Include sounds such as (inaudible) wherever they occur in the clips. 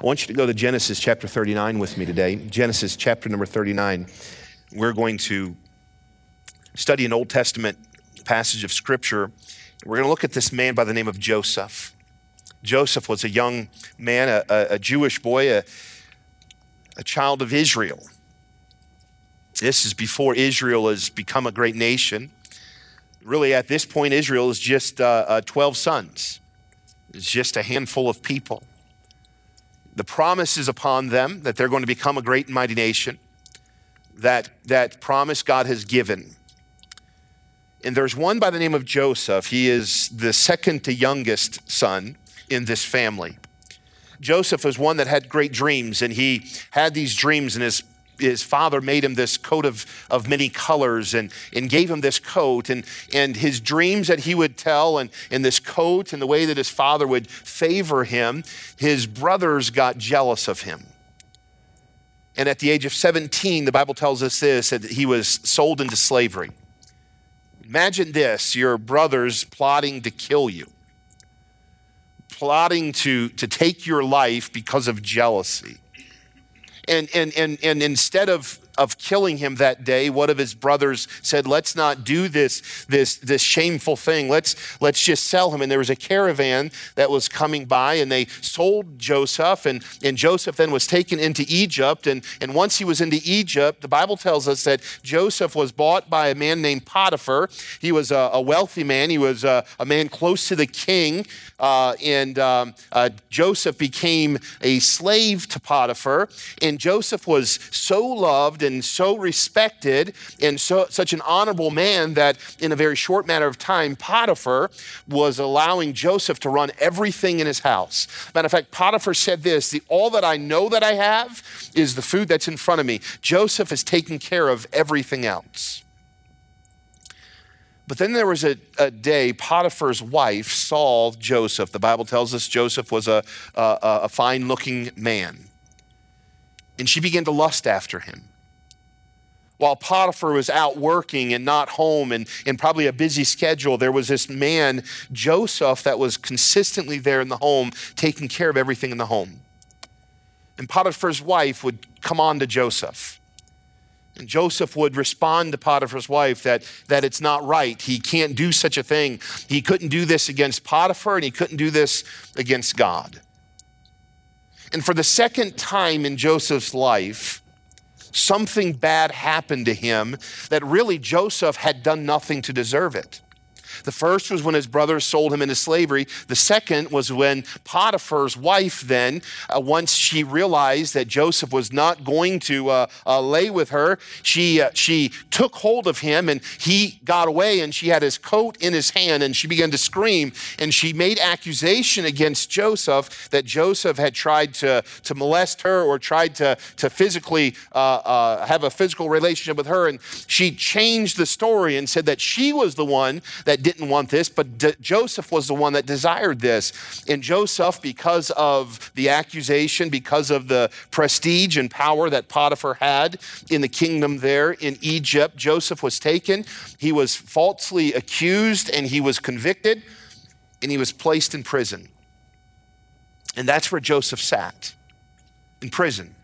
I want you to go to Genesis chapter 39 with me today. Genesis chapter number 39. We're going to study an Old Testament passage of Scripture. We're going to look at this man by the name of Joseph. Joseph was a young man, a, a Jewish boy, a, a child of Israel. This is before Israel has become a great nation. Really, at this point, Israel is just uh, uh, 12 sons, it's just a handful of people. The promise is upon them that they're going to become a great and mighty nation. That, that promise God has given. And there's one by the name of Joseph. He is the second to youngest son in this family. Joseph was one that had great dreams, and he had these dreams, and his his father made him this coat of, of many colors and, and gave him this coat. And, and his dreams that he would tell and, and this coat and the way that his father would favor him his brothers got jealous of him. And at the age of 17 the bible tells us this that he was sold into slavery. Imagine this your brothers plotting to kill you. Plotting to, to take your life because of jealousy. And, and, and, and instead of of killing him that day, one of his brothers said, Let's not do this, this, this shameful thing. Let's, let's just sell him. And there was a caravan that was coming by, and they sold Joseph. And, and Joseph then was taken into Egypt. And, and once he was into Egypt, the Bible tells us that Joseph was bought by a man named Potiphar. He was a, a wealthy man, he was a, a, man close to the king. Uh, and um, uh, Joseph became a slave to Potiphar. And Joseph was so loved and so respected and so, such an honorable man that in a very short matter of time, Potiphar was allowing Joseph to run everything in his house. Matter of fact, Potiphar said this the, All that I know that I have is the food that's in front of me. Joseph is taking care of everything else. But then there was a, a, day, Potiphar's wife saw Joseph. The Bible tells us Joseph was a, a, a fine looking man. And she began to lust after him while Potiphar was out working and not home and, and probably a busy schedule, there was this man, Joseph, that was consistently there in the home, taking care of everything in the home. And Potiphar's wife would come on to Joseph. And Joseph would respond to Potiphar's wife that, that it's not right. He can't do such a thing. He couldn't do this against Potiphar and he couldn't do this against God. And for the second time in Joseph's life, something bad happened to him that really Joseph had done nothing to deserve it. The first was when his brothers sold him into slavery. The second was when Potiphar's wife, then, uh, once she realized that Joseph was not going to uh, uh, lay with her, she, uh, she took hold of him and he got away and she had his coat in his hand and she began to scream and she made accusation against Joseph that Joseph had tried to, to molest her or tried to, to physically uh, uh, have a physical relationship with her. And she changed the story and said that she was the one that didn't want this, but D- Joseph was the one that desired this. And Joseph, because of the accusation, because of the prestige and power that Potiphar had in the kingdom there in Egypt, Joseph was taken. He was falsely accused and he was convicted and he was placed in prison. And that's where Joseph sat in prison.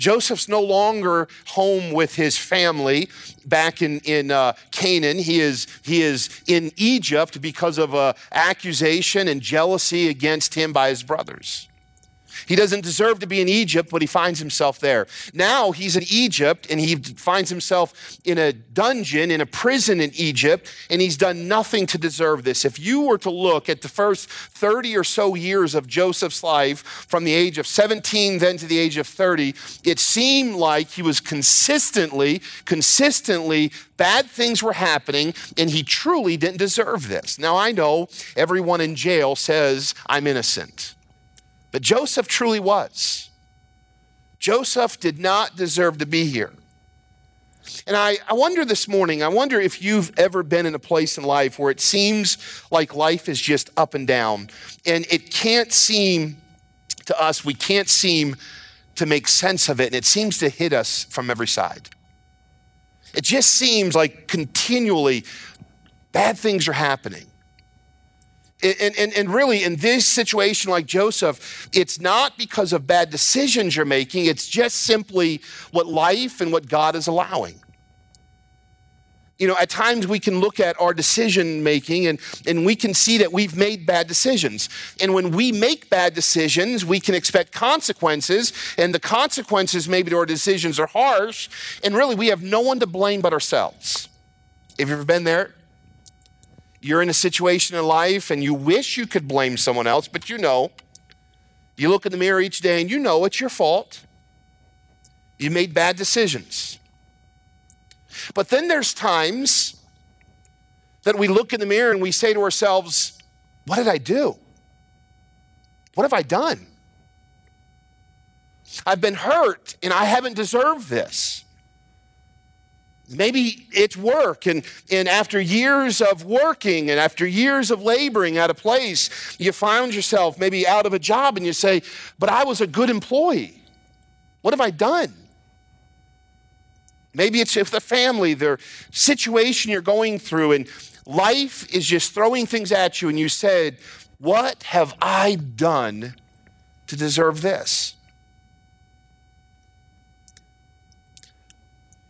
Joseph's no longer home with his family back in, in uh, Canaan. He is, he is in Egypt because of an accusation and jealousy against him by his brothers. He doesn't deserve to be in Egypt, but he finds himself there. Now he's in Egypt and he finds himself in a dungeon, in a prison in Egypt, and he's done nothing to deserve this. If you were to look at the first 30 or so years of Joseph's life, from the age of 17 then to the age of 30, it seemed like he was consistently, consistently, bad things were happening, and he truly didn't deserve this. Now I know everyone in jail says, I'm innocent. But Joseph truly was. Joseph did not deserve to be here. And I, I wonder this morning, I wonder if you've ever been in a place in life where it seems like life is just up and down. And it can't seem to us, we can't seem to make sense of it. And it seems to hit us from every side. It just seems like continually bad things are happening. And, and, and really, in this situation like Joseph, it's not because of bad decisions you're making, it's just simply what life and what God is allowing. You know, at times we can look at our decision making and, and we can see that we've made bad decisions. And when we make bad decisions, we can expect consequences, and the consequences maybe to our decisions are harsh, and really we have no one to blame but ourselves. Have you ever been there? You're in a situation in life and you wish you could blame someone else, but you know. You look in the mirror each day and you know it's your fault. You made bad decisions. But then there's times that we look in the mirror and we say to ourselves, What did I do? What have I done? I've been hurt and I haven't deserved this. Maybe it's work, and, and after years of working and after years of laboring at a place, you found yourself maybe out of a job and you say, But I was a good employee. What have I done? Maybe it's if the family, their situation you're going through, and life is just throwing things at you, and you said, What have I done to deserve this?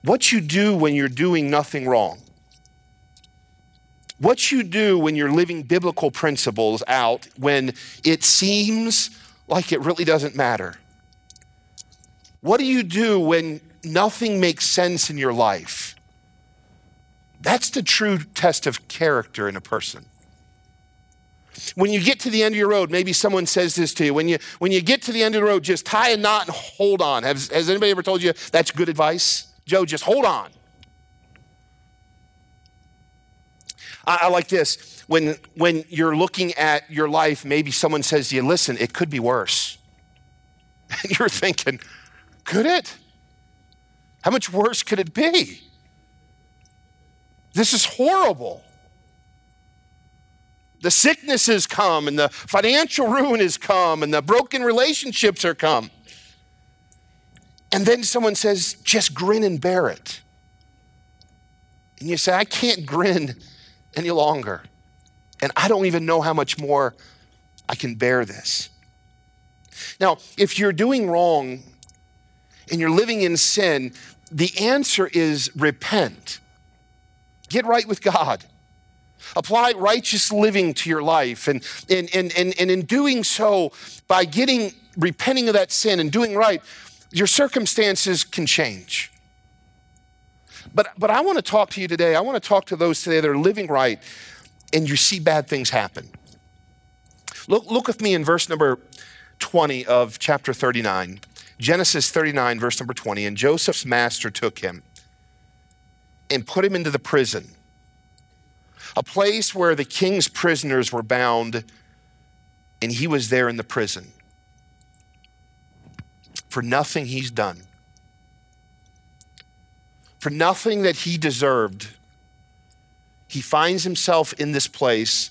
What you do when you're doing nothing wrong, what you do when you're living biblical principles out when it seems like it really doesn't matter. What do you do when nothing makes sense in your life? That's the true test of character in a person. When you get to the end of your road, maybe someone says this to you. When you, when you get to the end of the road, just tie a knot and hold on. Has, has anybody ever told you that's good advice? Joe, just hold on. I, I like this. When, when you're looking at your life, maybe someone says to you, listen, it could be worse. (laughs) And you're thinking, could it? How much worse could it be? This is horrible. The sicknesses come, and the financial (laughs) ruin has come, and the broken relationships are come. And then someone says, just grin and bear it. And you say, I can't grin any longer. And I don't even know how much more I can bear this. Now, if you're doing wrong and you're living in sin, the answer is repent. Get right with God. Apply righteous living to your life. And, and, and, and, and in doing so, by getting repenting of that sin and doing right, your circumstances can change. But, but I want to talk to you today. I want to talk to those today that are living right and you see bad things happen. Look, look with me in verse number 20 of chapter 39. Genesis 39, verse number 20. And Joseph's master took him and put him into the prison, a place where the king's prisoners were bound, and he was there in the prison for nothing he's done, for nothing that he deserved. He finds himself in this place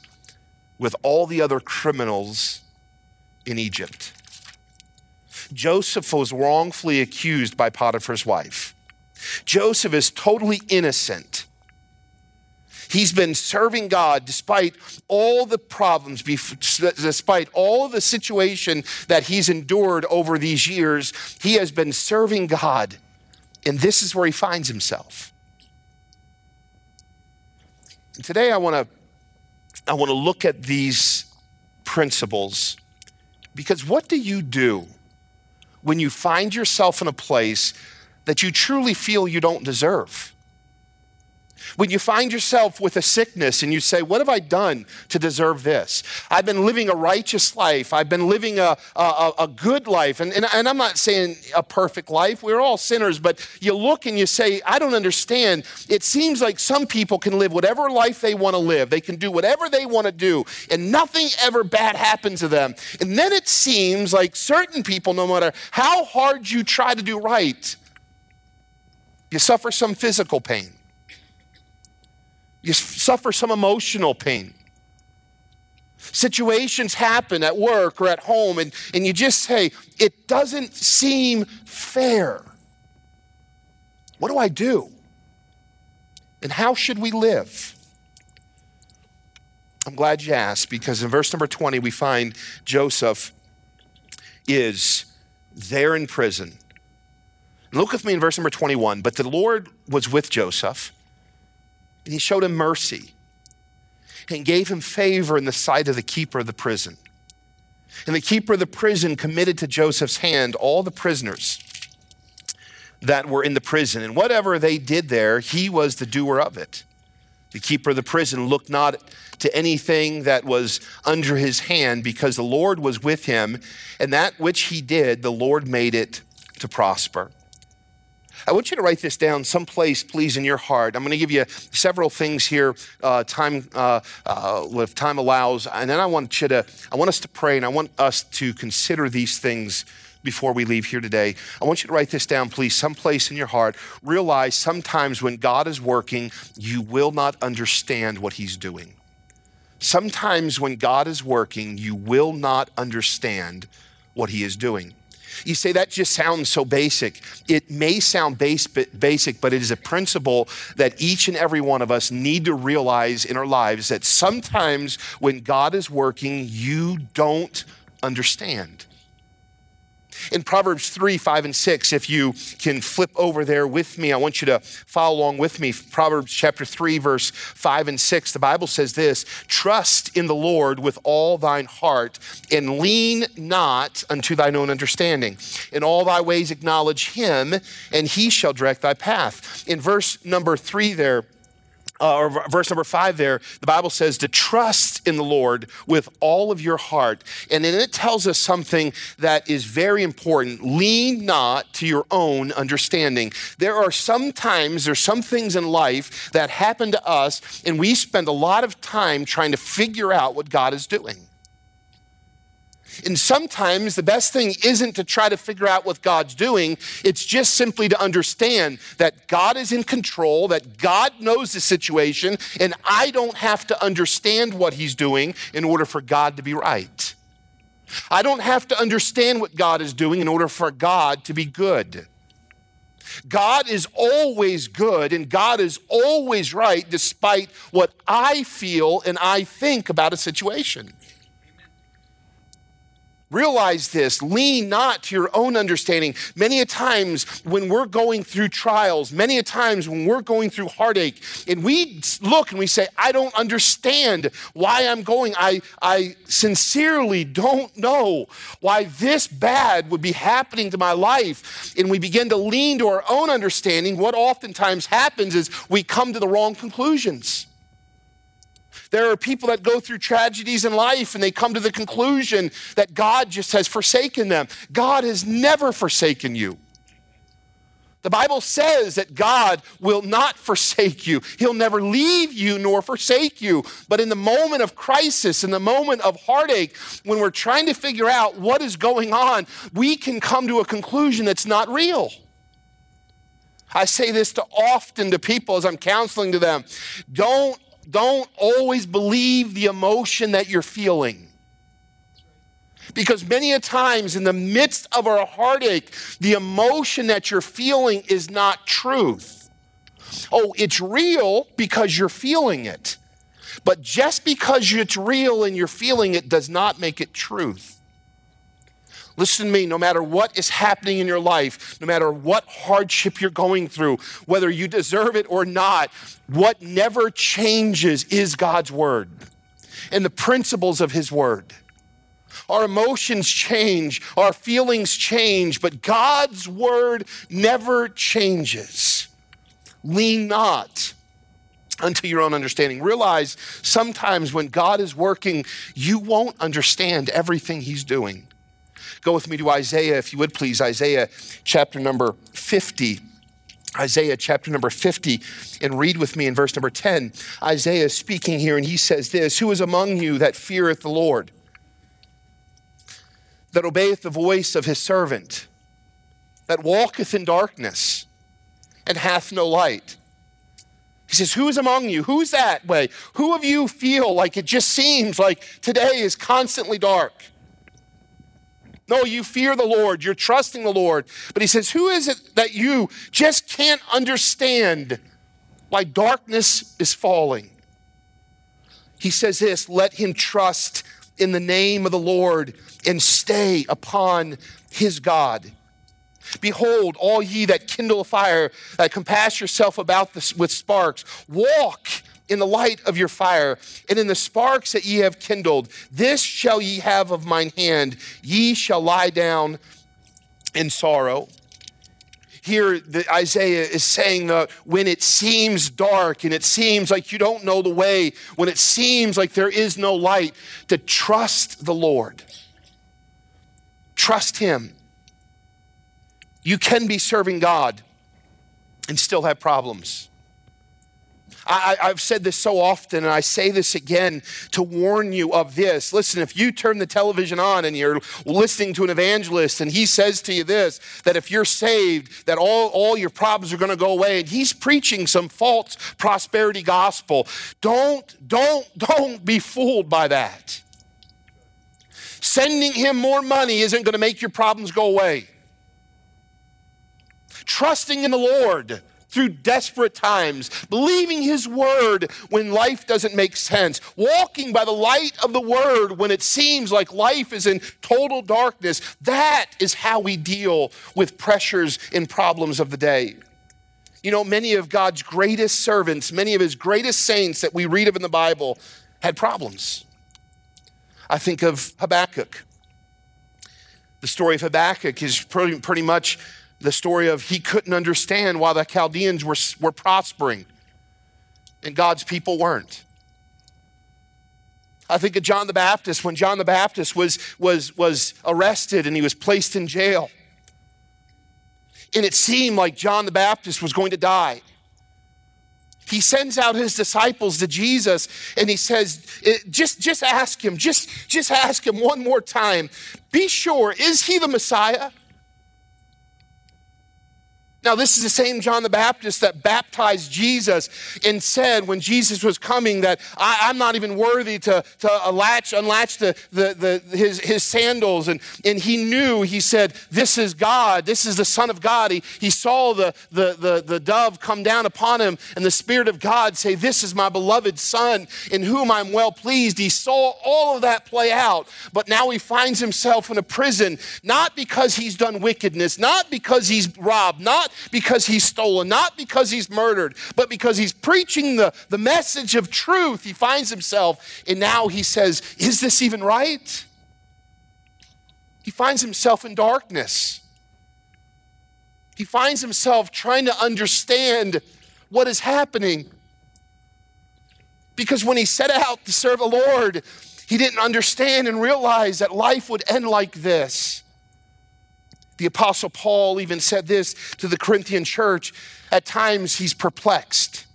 with all the other criminals in Egypt. Joseph was wrongfully accused by Potiphar's wife. Joseph is totally innocent. He's been serving God despite all the problems, despite all the situation that he's endured over these years. He has been serving God, and this is where he finds himself. And today I want to I want to look at these principles because what do you do when you find yourself in a place that you truly feel you don't deserve? When you find yourself with a sickness and you say, What have I done to deserve this? I've been living a righteous life. I've been living a, a, a good life. And, and, and I'm not saying a perfect life. We're all sinners, but you look and you say, I don't understand. It seems like some people can live whatever life they want to live, they can do whatever they want to do, and nothing ever bad happens to them. And then it seems like certain people, no matter how hard you try to do right, you suffer some physical pain. You suffer some emotional pain. Situations happen at work or at home, and, and you just say, It doesn't seem fair. What do I do? And how should we live? I'm glad you asked because in verse number 20, we find Joseph is there in prison. Look with me in verse number 21. But the Lord was with Joseph, and he showed him mercy and gave him favor in the sight of the keeper of the prison. And the keeper of the prison committed to Joseph's hand all the prisoners that were in the prison. And whatever they did there, he was the doer of it. The keeper of the prison looked not to anything that was under his hand because the Lord was with him, and that which he did, the Lord made it to prosper. I want you to write this down someplace, please, in your heart. I'm going to give you several things here, uh, time uh, uh, if time allows, and then I want you to, I want us to pray, and I want us to consider these things before we leave here today. I want you to write this down, please, someplace in your heart. Realize sometimes when God is working, you will not understand what He's doing. Sometimes when God is working, you will not understand what He is doing. You say that just sounds so basic. It may sound basic, but it is a principle that each and every one of us need to realize in our lives that sometimes when God is working, you don't understand. In Proverbs 3, 5, and 6, if you can flip over there with me, I want you to follow along with me. Proverbs chapter 3, verse 5 and 6, the Bible says this Trust in the Lord with all thine heart, and lean not unto thine own understanding. In all thy ways acknowledge him, and he shall direct thy path. In verse number 3 there, uh, or verse number five there, the Bible says to trust in the Lord with all of your heart. And then it tells us something that is very important. Lean not to your own understanding. There are some times, there's some things in life that happen to us, and we spend a lot of time trying to figure out what God is doing. And sometimes the best thing isn't to try to figure out what God's doing, it's just simply to understand that God is in control, that God knows the situation, and I don't have to understand what He's doing in order for God to be right. I don't have to understand what God is doing in order for God to be good. God is always good and God is always right despite what I feel and I think about a situation. Realize this, lean not to your own understanding. Many a times when we're going through trials, many a times when we're going through heartache, and we look and we say, I don't understand why I'm going. I, I sincerely don't know why this bad would be happening to my life. And we begin to lean to our own understanding. What oftentimes happens is we come to the wrong conclusions. There are people that go through tragedies in life and they come to the conclusion that God just has forsaken them. God has never forsaken you. The Bible says that God will not forsake you. He'll never leave you nor forsake you. But in the moment of crisis, in the moment of heartache, when we're trying to figure out what is going on, we can come to a conclusion that's not real. I say this to often to people as I'm counseling to them. Don't don't always believe the emotion that you're feeling. Because many a times in the midst of our heartache, the emotion that you're feeling is not truth. Oh, it's real because you're feeling it. But just because it's real and you're feeling it does not make it truth. Listen to me, no matter what is happening in your life, no matter what hardship you're going through, whether you deserve it or not, what never changes is God's word and the principles of his word. Our emotions change, our feelings change, but God's word never changes. Lean not unto your own understanding. Realize sometimes when God is working, you won't understand everything he's doing. Go with me to Isaiah, if you would please, Isaiah chapter number 50. Isaiah chapter number 50, and read with me in verse number 10. Isaiah is speaking here, and he says this Who is among you that feareth the Lord, that obeyeth the voice of his servant, that walketh in darkness, and hath no light? He says, Who is among you? Who's that way? Who of you feel like it just seems like today is constantly dark? No, you fear the Lord, you're trusting the Lord. But he says, Who is it that you just can't understand why darkness is falling? he says this let him trust in the name of the Lord and stay upon his God. Behold, all ye that kindle a fire, that compass yourself about this with sparks, walk in the light of your fire, and in the sparks that ye have kindled. This shall ye have of mine hand. Ye shall lie down in sorrow. Here, the, Isaiah is saying that when it seems dark and it seems like you don't know the way, when it seems like there is no light, to trust the Lord. Trust Him. You can be serving God and still have problems. I, have said this so often, and I say this again to warn you of this. Listen, if you turn the television on and you're listening to an evangelist, and he says to you this that if you're saved, that all, all your problems are going to go away, and he's preaching some false prosperity gospel, don't, don't, don't be fooled by that. Sending him more money isn't going to make your problems go away. Trusting in the Lord through desperate times, believing His word when life doesn't make sense, walking by the light of the word when it seems like life is in total darkness. That is how we deal with pressures and problems of the day. You know, many of God's greatest servants, many of His greatest saints that we read of in the Bible had problems. I think of Habakkuk. The story of Habakkuk is pretty, pretty much the story of he couldn't understand why the Chaldeans were, were prospering and God's people weren't. I think of John the Baptist when John the Baptist was, was, was arrested and he was placed in jail. And it seemed like John the Baptist was going to die. He sends out his disciples to Jesus and he says, eh, just, just ask him, just, just ask him one more time. Be sure, is he the Messiah? Now, this is the same John the Baptist that baptized Jesus and said when Jesus was coming that I, am not even worthy to, to latch, unlatch the, the, the, his, his sandals. And, and he knew, he said, This is God. This is the Son of God. He, he saw the, the, the, the dove come down upon him and the Spirit of God say, This is my beloved Son in whom I'm well pleased. He saw all of that play out, but now he finds himself in a prison, not because he's done wickedness, not because he's robbed, not because he's stolen, not because he's murdered, but because he's preaching the, the message of truth. He finds himself, and now he says, Is this even right? He finds himself in darkness. He finds himself trying to understand what is happening. Because when he set out to serve the Lord, he didn't understand and realize that life would end like this. The Apostle Paul even said this to the Corinthian church at times he's perplexed.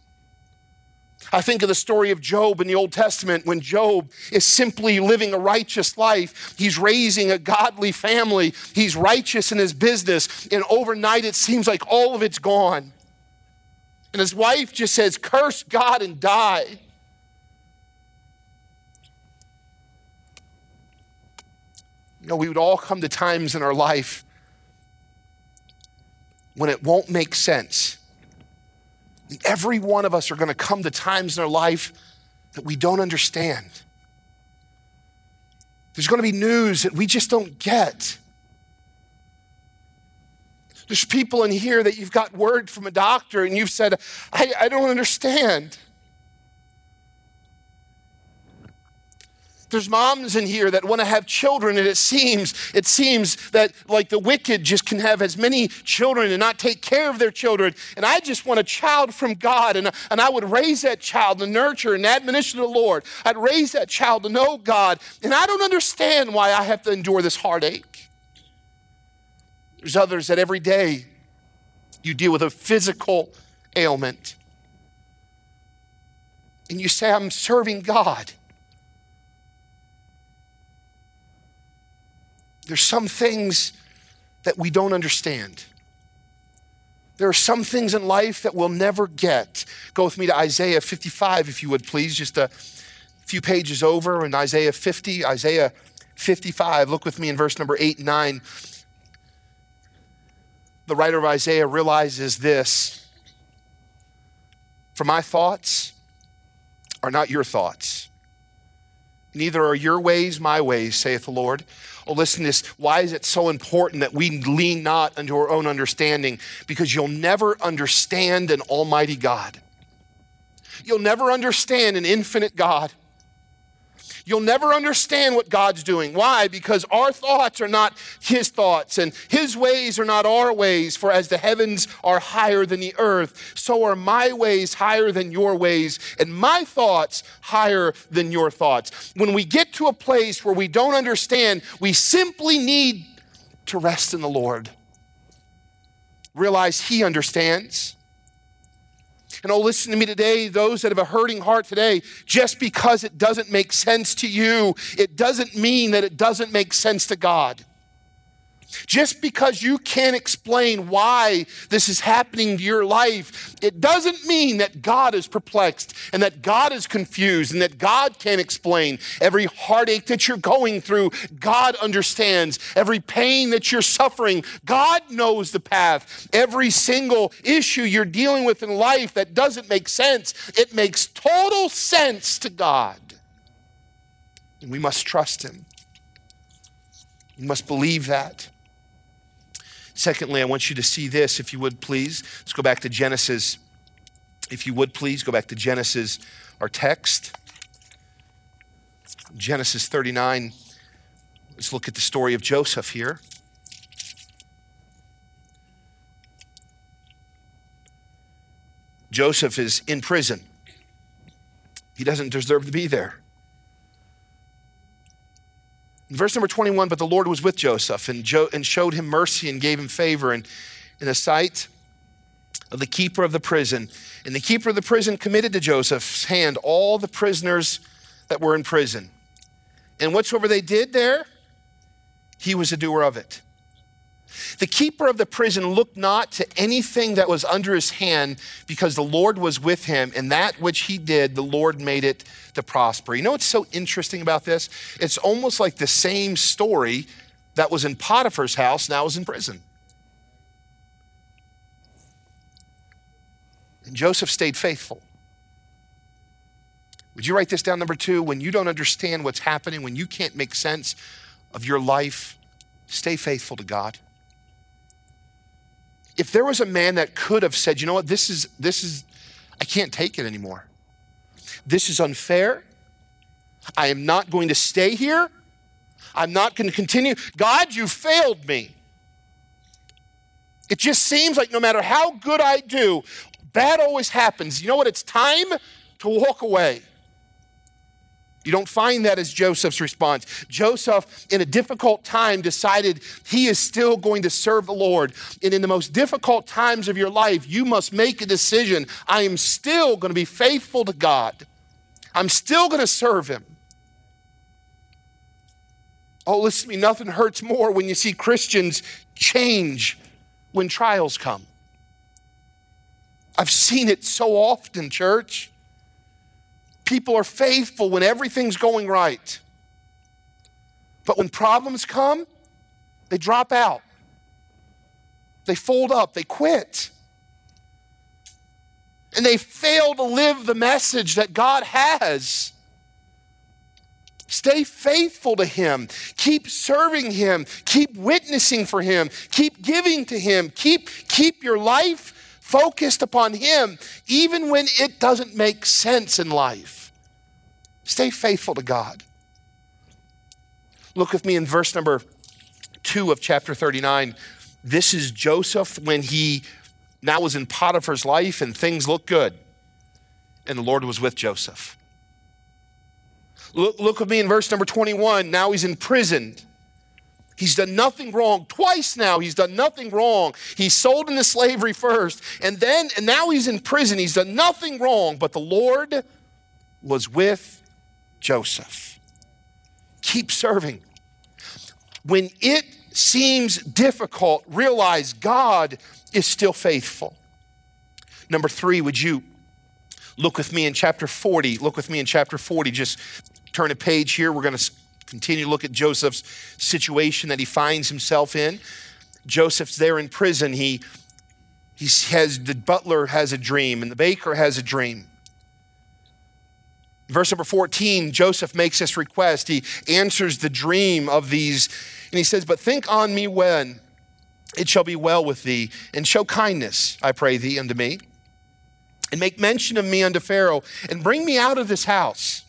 I think of the story of Job in the Old Testament when Job is simply living a righteous life. He's raising a godly family. He's righteous in his business. And overnight, it seems like all of it's gone. And his wife just says, Curse God and die. You know, we would all come to times in our life when it won't make sense. Every one of us are going to come to times in our life that we don't understand. There's going to be news that we just don't get. There's people in here that you've got word from a doctor and you've said, I, I don't understand. There's moms in here that want to have children, and it seems, it seems that like the wicked just can have as many children and not take care of their children. And I just want a child from God, and, and I would raise that child to nurture and admonition of the Lord. I'd raise that child to know God, and I don't understand why I have to endure this heartache. There's others that every day you deal with a physical ailment. And you say, I'm serving God. There's some things that we don't understand. There are some things in life that we'll never get. Go with me to Isaiah 55, if you would please, just a few pages over in Isaiah 50, Isaiah 55. Look with me in verse number 8 and 9. The writer of Isaiah realizes this For my thoughts are not your thoughts, Neither are your ways my ways, saith the Lord. Oh, listen to this. Why is it so important that we lean not unto our own understanding? Because you'll never understand an almighty God. You'll never understand an infinite God. You'll never understand what God's doing. Why? Because our thoughts are not His thoughts, and His ways are not our ways. For as the heavens are higher than the earth, so are my ways higher than your ways, and my thoughts higher than your thoughts. When we get to a place where we don't understand, we simply need to rest in the Lord. Realize He understands. And oh, listen to me today, those that have a hurting heart today, just because it doesn't make sense to you, it doesn't mean that it doesn't make sense to God. Just because you can't explain why this is happening to your life, it doesn't mean that God is perplexed and that God is confused and that God can't explain. Every heartache that you're going through, God understands. Every pain that you're suffering, God knows the path. Every single issue you're dealing with in life that doesn't make sense, it makes total sense to God. And we must trust Him. We must believe that. Secondly, I want you to see this, if you would please. Let's go back to Genesis. If you would please, go back to Genesis, our text. Genesis 39. Let's look at the story of Joseph here. Joseph is in prison. He doesn't deserve to be there. Verse number 21 But the Lord was with Joseph and, jo- and showed him mercy and gave him favor and in the sight of the keeper of the prison. And the keeper of the prison committed to Joseph's hand all the prisoners that were in prison. And whatsoever they did there, he was a doer of it. The keeper of the prison looked not to anything that was under his hand because the Lord was with him, and that which he did, the Lord made it to prosper. You know what's so interesting about this? It's almost like the same story that was in Potiphar's house now is in prison. And Joseph stayed faithful. Would you write this down, number two? When you don't understand what's happening, when you can't make sense of your life, stay faithful to God if there was a man that could have said, you know what, this is, this is, I can't take it anymore. This is unfair. I am not going to stay here. I'm not going to continue. God, you failed me. It just seems like no matter how good I do, bad always happens. You know what? It's time to walk away. You don't find that as Joseph's response. Joseph, in a difficult time, decided he is still going to serve the Lord. And in the most difficult times of your life, you must make a decision. I am still going to be faithful to God, I'm still going to serve Him. Oh, listen to me, nothing hurts more when you see Christians change when trials come. I've seen it so often, church. People are faithful when everything's going right. But when problems come, they drop out. They fold up, they quit. And they fail to live the message that God has. Stay faithful to Him. Keep serving Him. Keep witnessing for Him. Keep giving to Him. Keep, keep your life focused upon Him, even when it doesn't make sense in life. Stay faithful to God. Look with me in verse number two of chapter 39. This is Joseph when he now was in Potiphar's life and things looked good. And the Lord was with Joseph. Look, look with me in verse number 21. Now he's imprisoned. He's done nothing wrong. Twice now, he's done nothing wrong. He's sold into slavery first, and then, and now he's in prison. He's done nothing wrong, but the Lord was with Joseph. Keep serving. When it seems difficult, realize God is still faithful. Number three, would you look with me in chapter 40? Look with me in chapter 40. Just turn a page here. We're going to continue to look at Joseph's situation that he finds himself in. Joseph's there in prison. He, he has the butler has a dream and the baker has a dream. Verse number 14, Joseph makes this request. He answers the dream of these, and he says, But think on me when it shall be well with thee, and show kindness, I pray thee, unto me, and make mention of me unto Pharaoh, and bring me out of this house.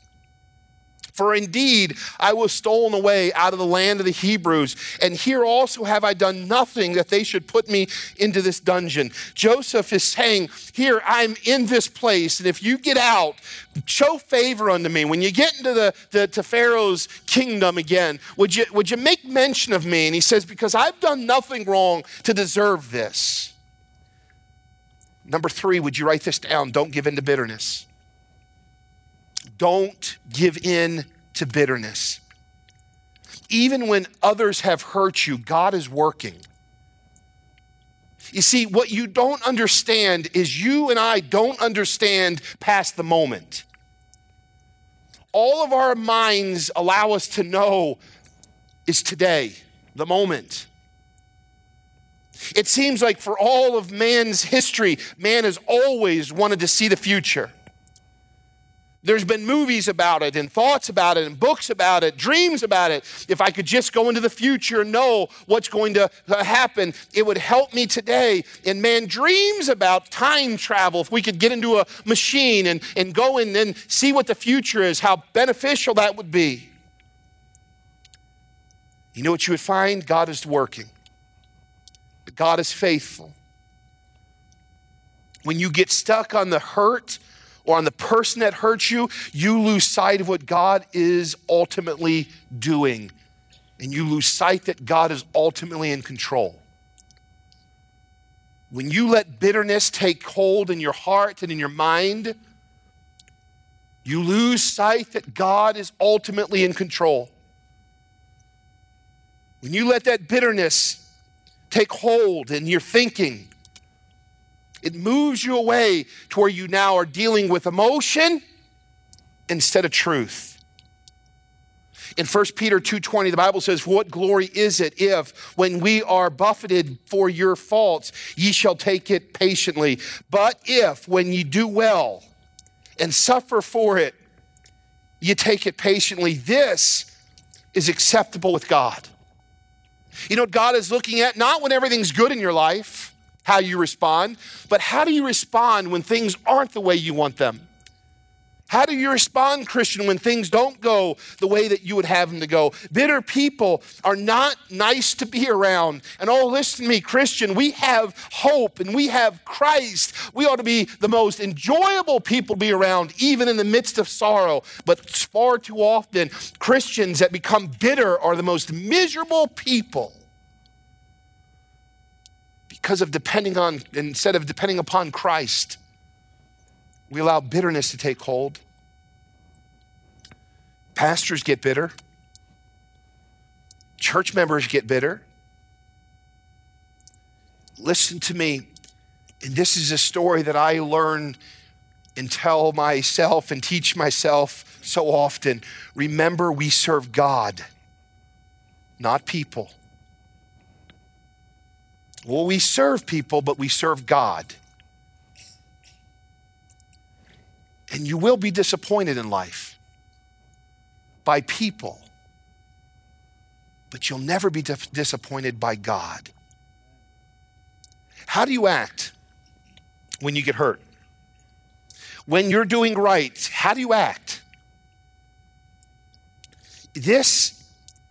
For indeed, I was stolen away out of the land of the Hebrews, and here also have I done nothing that they should put me into this dungeon. Joseph is saying, Here, I'm in this place, and if you get out, show favor unto me. When you get into the, the to Pharaoh's kingdom again, would you, would you make mention of me? And he says, Because I've done nothing wrong to deserve this. Number three, would you write this down? Don't give in to bitterness. Don't give in to bitterness. Even when others have hurt you, God is working. You see, what you don't understand is you and I don't understand past the moment. All of our minds allow us to know is today, the moment. It seems like for all of man's history, man has always wanted to see the future. There's been movies about it and thoughts about it and books about it, dreams about it. If I could just go into the future and know what's going to uh, happen, it would help me today. And man dreams about time travel. If we could get into a machine and, and go in and see what the future is, how beneficial that would be. You know what you would find? God is working, God is faithful. When you get stuck on the hurt, or on the person that hurts you, you lose sight of what God is ultimately doing. And you lose sight that God is ultimately in control. When you let bitterness take hold in your heart and in your mind, you lose sight that God is ultimately in control. When you let that bitterness take hold in your thinking, it moves you away to where you now are dealing with emotion instead of truth. In 1 Peter 2:20 the Bible says, "What glory is it if when we are buffeted for your faults, ye shall take it patiently? But if when ye do well and suffer for it, you take it patiently, this is acceptable with God." You know what God is looking at? Not when everything's good in your life how you respond, but how do you respond when things aren't the way you want them? How do you respond, Christian, when things don't go the way that you would have them to go? Bitter people are not nice to be around. And oh, listen to me, Christian, we have hope and we have Christ. We ought to be the most enjoyable people to be around, even in the midst of sorrow. But far too often, Christians that become bitter are the most miserable people because of depending on, instead of depending upon Christ, we allow bitterness to take hold. Pastors get bitter. Church members get bitter. Listen to me. And this is a story that I learn and tell myself and teach myself so often. Remember, we serve God, not people. Well, we serve people, but we serve God. And you will be disappointed in life by people, but you'll never be disappointed by God. How do you act when you get hurt? When you're doing right, how do you act? This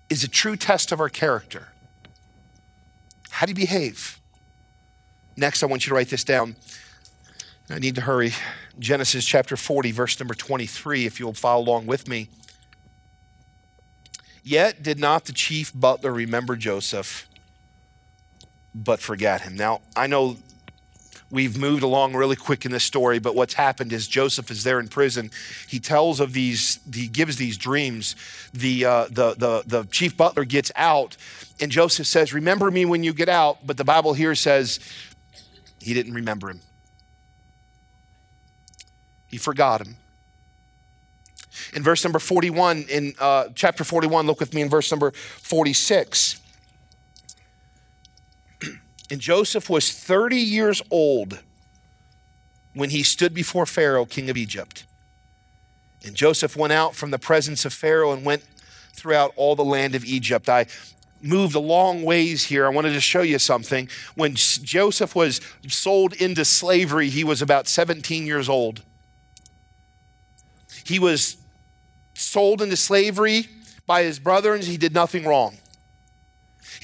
is a true test of our character. How do you behave? Next, I want you to write this down. I need to hurry. Genesis chapter 40, verse number 23, if you'll follow along with me. Yet did not the chief butler remember Joseph, but forgot him. Now, I know we've moved along really quick in this story, but what's happened is Joseph is there in prison. He tells of these, he gives these dreams. The, uh, the, the, the chief butler gets out, and Joseph says, Remember me when you get out. But the Bible here says he didn't remember him, he forgot him. In verse number 41, in uh, chapter 41, look with me in verse number 46. And Joseph was 30 years old when he stood before Pharaoh, king of Egypt. And Joseph went out from the presence of Pharaoh and went throughout all the land of Egypt. I moved a long ways here. I wanted to show you something. When Joseph was sold into slavery, he was about 17 years old. He was sold into slavery by his brothers, he did nothing wrong.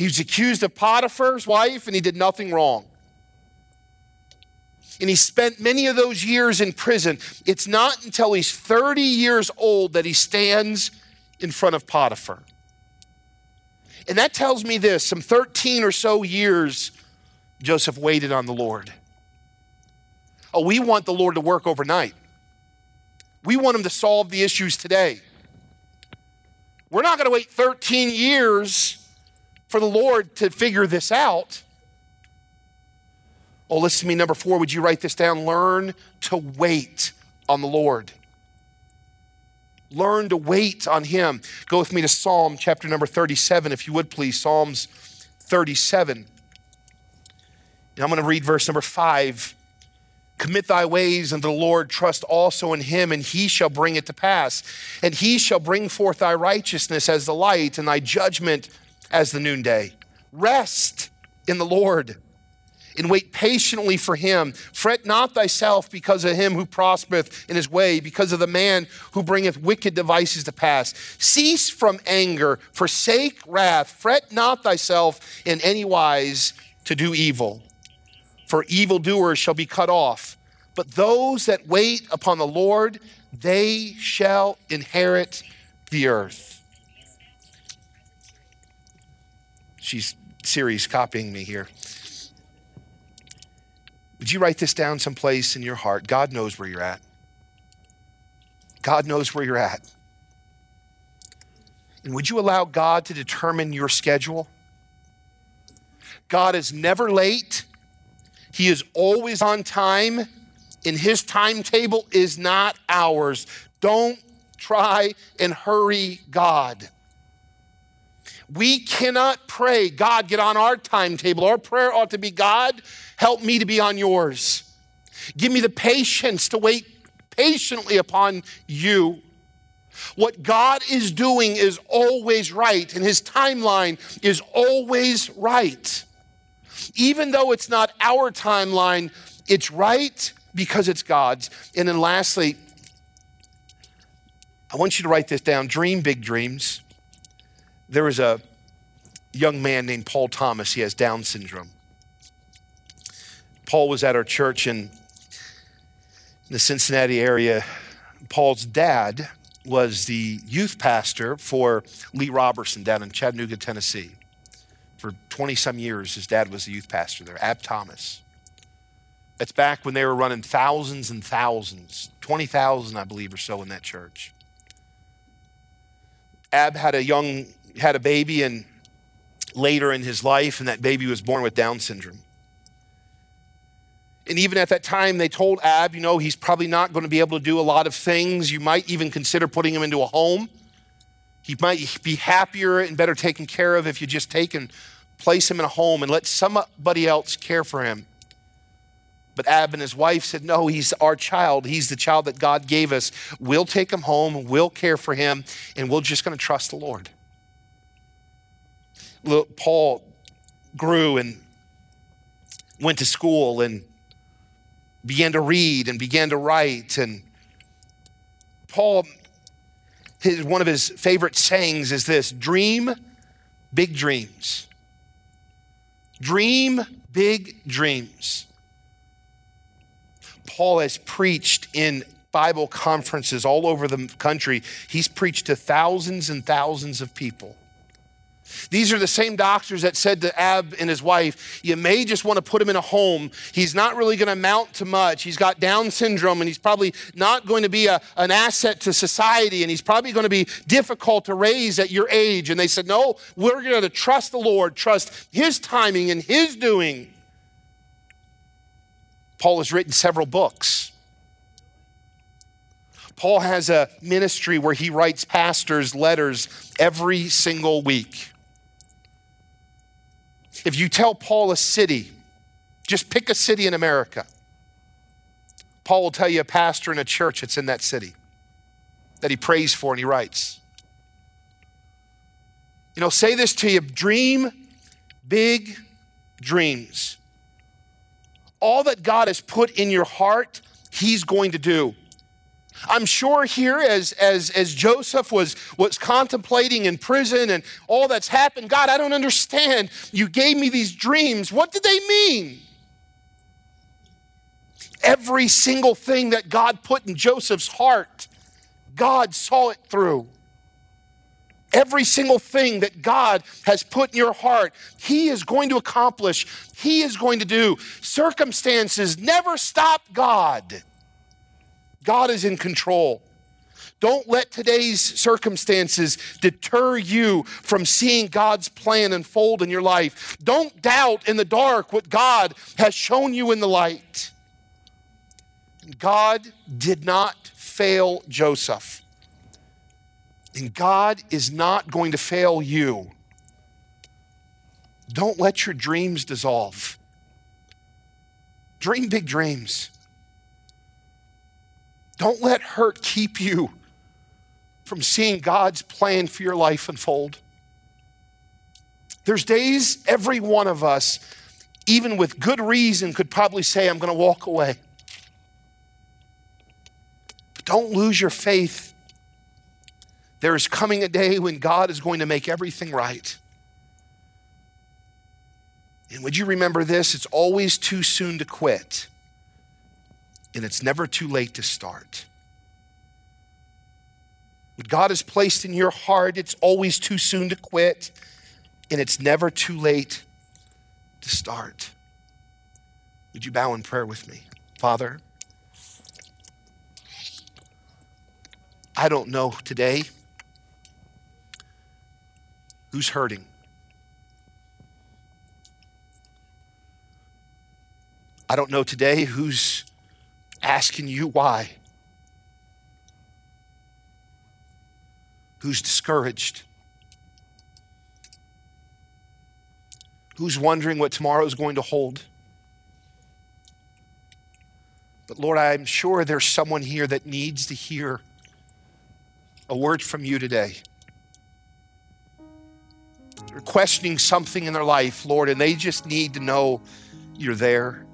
He was accused of Potiphar's wife, and he did nothing wrong. And he spent many of those years in prison. It's not until he's 30 years old that he stands in front of Potiphar. And that tells me this some 13 or so years, Joseph waited on the Lord. Oh, we want the Lord to work overnight. We want him to solve the issues today. We're not going to wait 13 years for the Lord to figure this out. Oh, listen to me. Number four, would you write this down? Learn to wait on the Lord. Learn to wait on Him. Go with me to Psalm chapter number 37, if you would please. Psalms 37. And I'm going to read verse number five. Commit thy ways unto the Lord, trust also in him, and he shall bring it to pass. And he shall bring forth thy righteousness as the light, and thy judgment as the noonday. Rest in the Lord and wait patiently for him. Fret not thyself because of him who prospereth in his way, because of the man who bringeth wicked devices to pass. Cease from anger, forsake wrath. Fret not thyself in any wise to do evil for evildoers shall be cut off. But those that wait upon the Lord, they shall inherit the earth. She's Siri's copying me here. Would you write this down someplace in your heart? God knows where you're at. God knows where you're at. And would you allow God to determine your schedule? God is never late. He is always on time, and his timetable is not ours. Don't try and hurry God. We cannot pray, God, get on our timetable. Our prayer ought to be, God, help me to be on yours. Give me the patience to wait patiently upon you. What God is doing is always right, and his timeline is always right. Even though it's not our timeline, it's right because it's God's. And then lastly, I want you to write this down dream big dreams. There was a young man named Paul Thomas, he has Down syndrome. Paul was at our church in, the Cincinnati area. Paul's dad was the youth pastor for Lee Roberson down in Chattanooga, Tennessee for 20 some years. His dad was the youth pastor there, Ab Thomas. That's back when they were running thousands and thousands, 20,000, I believe, or so in that church. Ab had a young, had a baby, and later in his life, and that baby was born with Down syndrome. And even at that time, they told Ab, you know, he's probably not going to be able to do a lot of things. You might even consider putting him into a home. He might be happier and better taken care of if you just take and place him in a home and let somebody else care for him. But Ab and his wife said, No, he's our child. He's the child that God gave us. We'll take him home, we'll care for him, and we're just going to trust the Lord. Paul grew and went to school and began to read and began to write. And Paul his, one of his favorite sayings is this dream big dreams. Dream big dreams. Paul has preached in Bible conferences all over the country. He's preached to thousands and thousands of people. These are the same doctors that said to Ab and his wife, You may just want to put him in a home. He's not really going to amount to much. He's got Down syndrome and he's probably not going to be a, an asset to society and he's probably going to be difficult to raise at your age. And they said, No, we're going to trust the Lord, trust his timing and his doing. Paul has written several books. Paul has a ministry where he writes pastors letters every single week. If you tell Paul a city, just pick a city in America, Paul will tell you a pastor in a church that's in that city. that he prays for and he writes. You know, say this to you dream big dreams. All that God has put in your heart, he's going to do. I'm sure here as, as, as Joseph was, was contemplating in prison and all that's happened, God, I don't understand. You gave me these dreams. What did they mean? Every single thing that God put in Joseph's heart, God saw it through. Every single thing that God has put in your heart, He is going to accomplish, He is going to do. Circumstances never stop God. God is in control. Don't let today's circumstances deter you from seeing God's plan unfold in your life. Don't doubt in the dark what God has shown you in the light. God did not fail Joseph. And God is not going to fail you. Don't let your dreams dissolve. Dream big dreams. Don't let hurt keep you from seeing God's plan for your life unfold. There's days every one of us, even with good reason, could probably say, I'm going to walk away. But don't lose your faith. There is coming a day when God is going to make everything right. And would you remember this? It's always too soon to quit and it's never too late to start. What God has placed in your heart, it's always too soon to quit, and it's never too late to start. Would you bow in prayer with me? Father, I don't know today who's hurting. I don't know today who's asking you why. Who's discouraged? Who's wondering what tomorrow is going to hold? But Lord, I'm sure there's someone here that needs to hear a word from you today. They're questioning something in their life, Lord, and they just need to know you're there.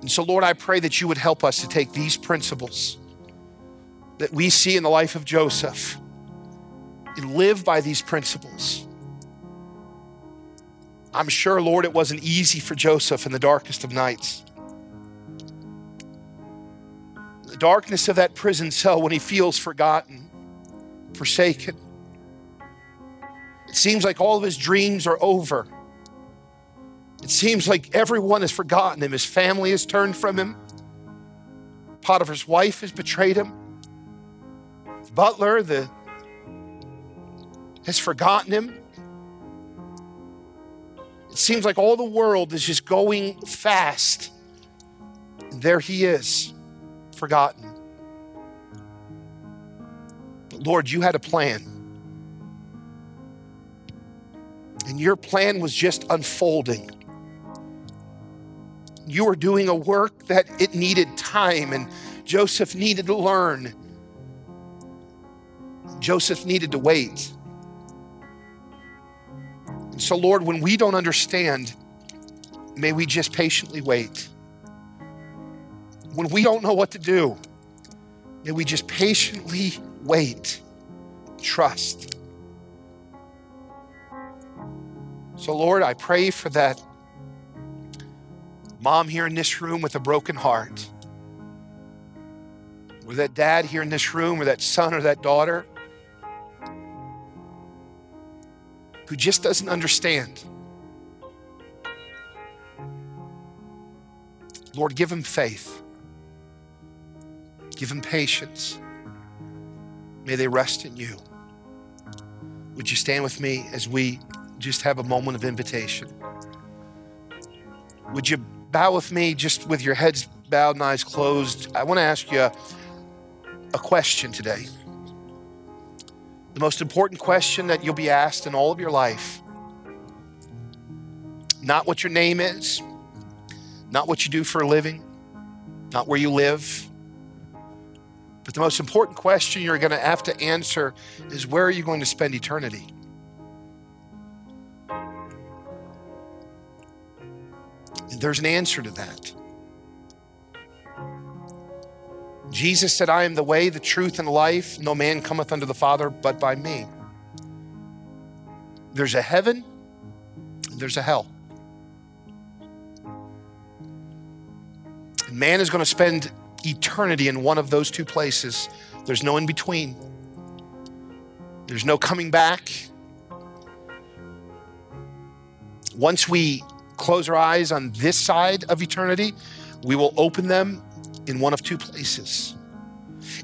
And so, Lord, I pray that you would help us to take these principles that we see in the life of Joseph and live by these principles. I'm sure, Lord, it wasn't easy for Joseph in the darkest of nights. The darkness of that prison cell when he feels forgotten, forsaken. It seems like all of his dreams are over. It seems like everyone has forgotten him. His family has turned from him. Potiphar's wife has betrayed him. The butler the, has forgotten him. It seems like all the world is just going fast. There he is, forgotten. But Lord, you had a plan. And your plan was just unfolding you were doing a work that it needed time and Joseph needed to learn. Joseph needed to wait. And so, Lord, when we don't understand, may we just patiently wait. When we don't know what to do, may we just patiently wait, trust. So, Lord, I pray for that mom here in this room with a broken heart, or that dad here in this room, or that son or that daughter who just doesn't understand. Lord, give him faith, give him patience. May they rest in you. Would you stand with me as we just have a moment of invitation? Would you bow with me just with your heads bowed and eyes closed. I want to ask you a, a question today. The most important question that you'll be asked in all of your life. Not what your name is, not what you do for a living, not where you live, But the most important question you're going to have to answer is where are you going to spend eternity? There's an answer to that. Jesus said, I am the way, the truth, and life. No man cometh unto the Father but by me. There's a heaven, there's a hell. Man is going to spend eternity in one of those two places. There's no in between, there's no coming back. Once we close our eyes on this side of eternity, we will open them in one of two places.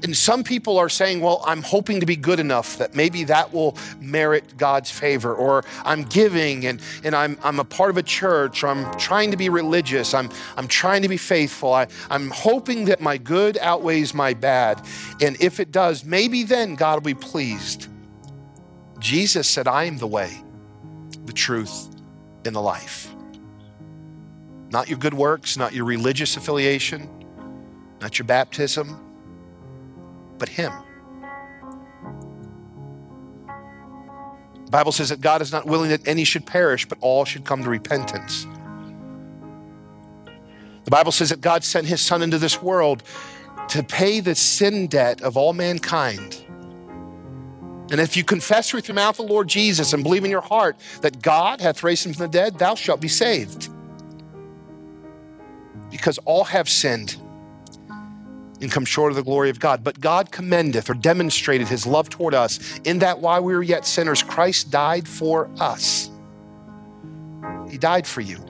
And some people are saying, well, I'm hoping to be good enough that maybe that will merit God's favor, or I'm giving and, and I'm, I'm a part of a church, or I'm trying to be religious, I'm, I'm trying to be faithful. I, I'm hoping that my good outweighs my bad. And if it does, maybe then God will be pleased. Jesus said, I am the way, the truth, and the life. Not your good works, not your religious affiliation, not your baptism but Him. The Bible says that God is not willing that any should perish, but all should come to repentance. The Bible says that God sent His Son into this world to pay the sin debt of all mankind. And if you confess with your mouth the Lord Jesus and believe in your heart that God hath raised him from the dead, thou shalt be saved. Because all have sinned and come short of the glory of God. But God commendeth or demonstrated his love toward us in that while we were yet sinners, Christ died for us. He died for you.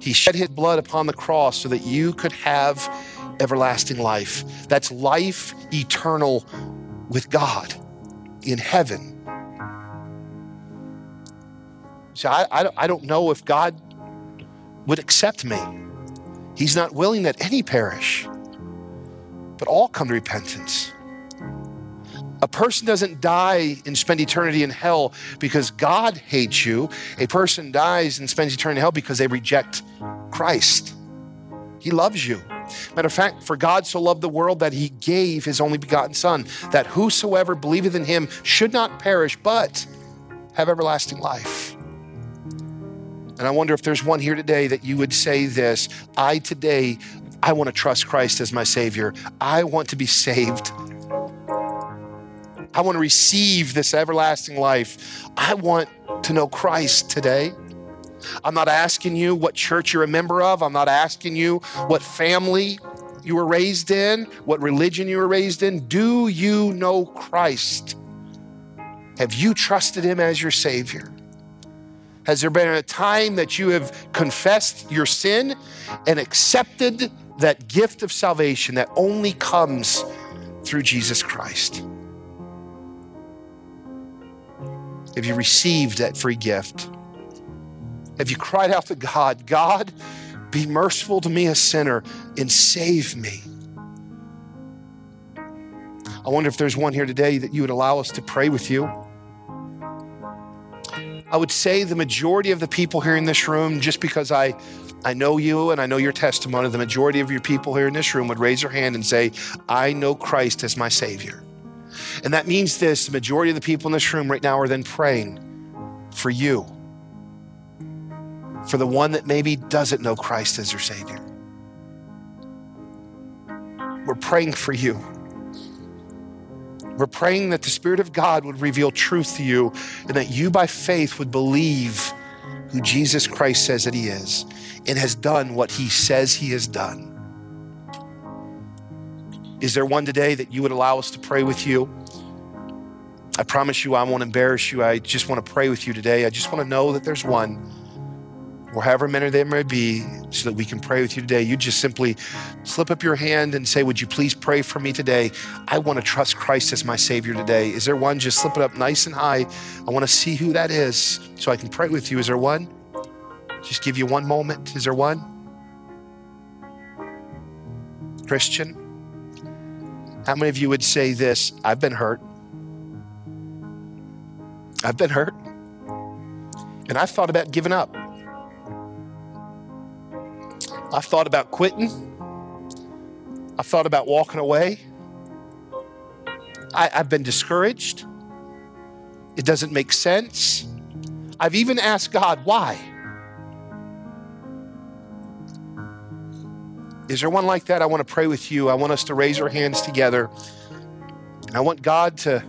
He shed his blood upon the cross so that you could have everlasting life. That's life eternal with God in heaven. See, I, I, I don't know if God would accept me. He's not willing that any perish but all come to repentance. A person doesn't die and spend eternity in hell because God hates you. A person dies and spends eternity in hell because they reject Christ. He loves you. Matter of fact, for God so loved the world that he gave his only begotten Son, that whosoever believeth in him should not perish, but have everlasting life. And I wonder if there's one here today that you would say this I today I want to trust Christ as my Savior. I want to be saved. I want to receive this everlasting life. I want to know Christ today. I'm not asking you what church you're a member of. I'm not asking you what family you were raised in, what religion you were raised in. Do you know Christ? Have you trusted Him as your Savior? Has there been a time that you have confessed your sin and accepted that gift of salvation that only comes through Jesus Christ. Have you received that free gift? Have you cried out to God, God, be merciful to me, a sinner, and save me? I wonder if there's one here today that you would allow us to pray with you. I would say the majority of the people here in this room, just because I I know you and I know your testimony. The majority of your people here in this room would raise their hand and say, I know Christ as my Savior. And that means this the majority of the people in this room right now are then praying for you, for the one that maybe doesn't know Christ as their Savior. We're praying for you. We're praying that the Spirit of God would reveal truth to you and that you, by faith, would believe who Jesus Christ says that He is and has done what he says he has done. Is there one today that you would allow us to pray with you? I promise you, I won't embarrass you. I just want to pray with you today. I just want to know that there's one, or however many there may be, so that we can pray with you today. You just simply slip up your hand and say, Would you please pray for me today? I want to trust Christ as my Savior today. Is there one? Just slip it up nice and high. I want to see who that is so I can pray with you. Is there one? Just give you one moment. Is there one? Christian? How many of you would say this? I've been hurt. I've been hurt. And I've thought about giving up. I've thought about quitting. I've thought about walking away. I, have been discouraged. It doesn't make sense. I've even asked God, why? Is there one like that? I want to pray with you. I want us to raise our hands together. And I want God to,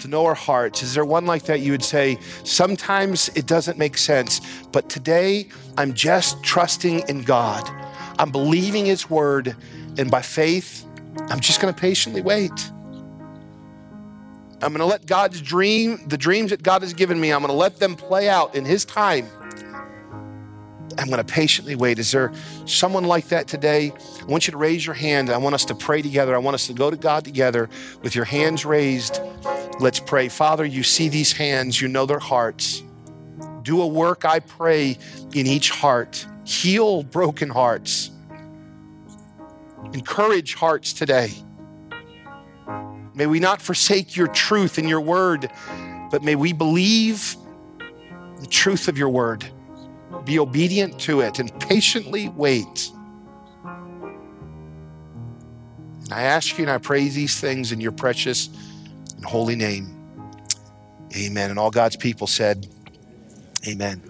to know our hearts. Is there one like that you would say, sometimes it doesn't make sense, but today I'm just trusting in God. I'm believing His word, and by faith, I'm just going to patiently wait. I'm going to let God's dream, the dreams that God has given me, I'm going to let them play out in His time. I'm going to patiently wait. Is there someone like that today? I want you to raise your hand. I want us to pray together. I want us to go to God together with your hands raised. Let's pray. Father, you see these hands, you know their hearts. Do a work, I pray, in each heart. Heal broken hearts. Encourage hearts today. May we not forsake your truth and your word, but may we believe the truth of your word, be obedient to it, and patiently wait. And I ask you and I pray these things in your precious and holy name. Amen. And all God's people said, Amen.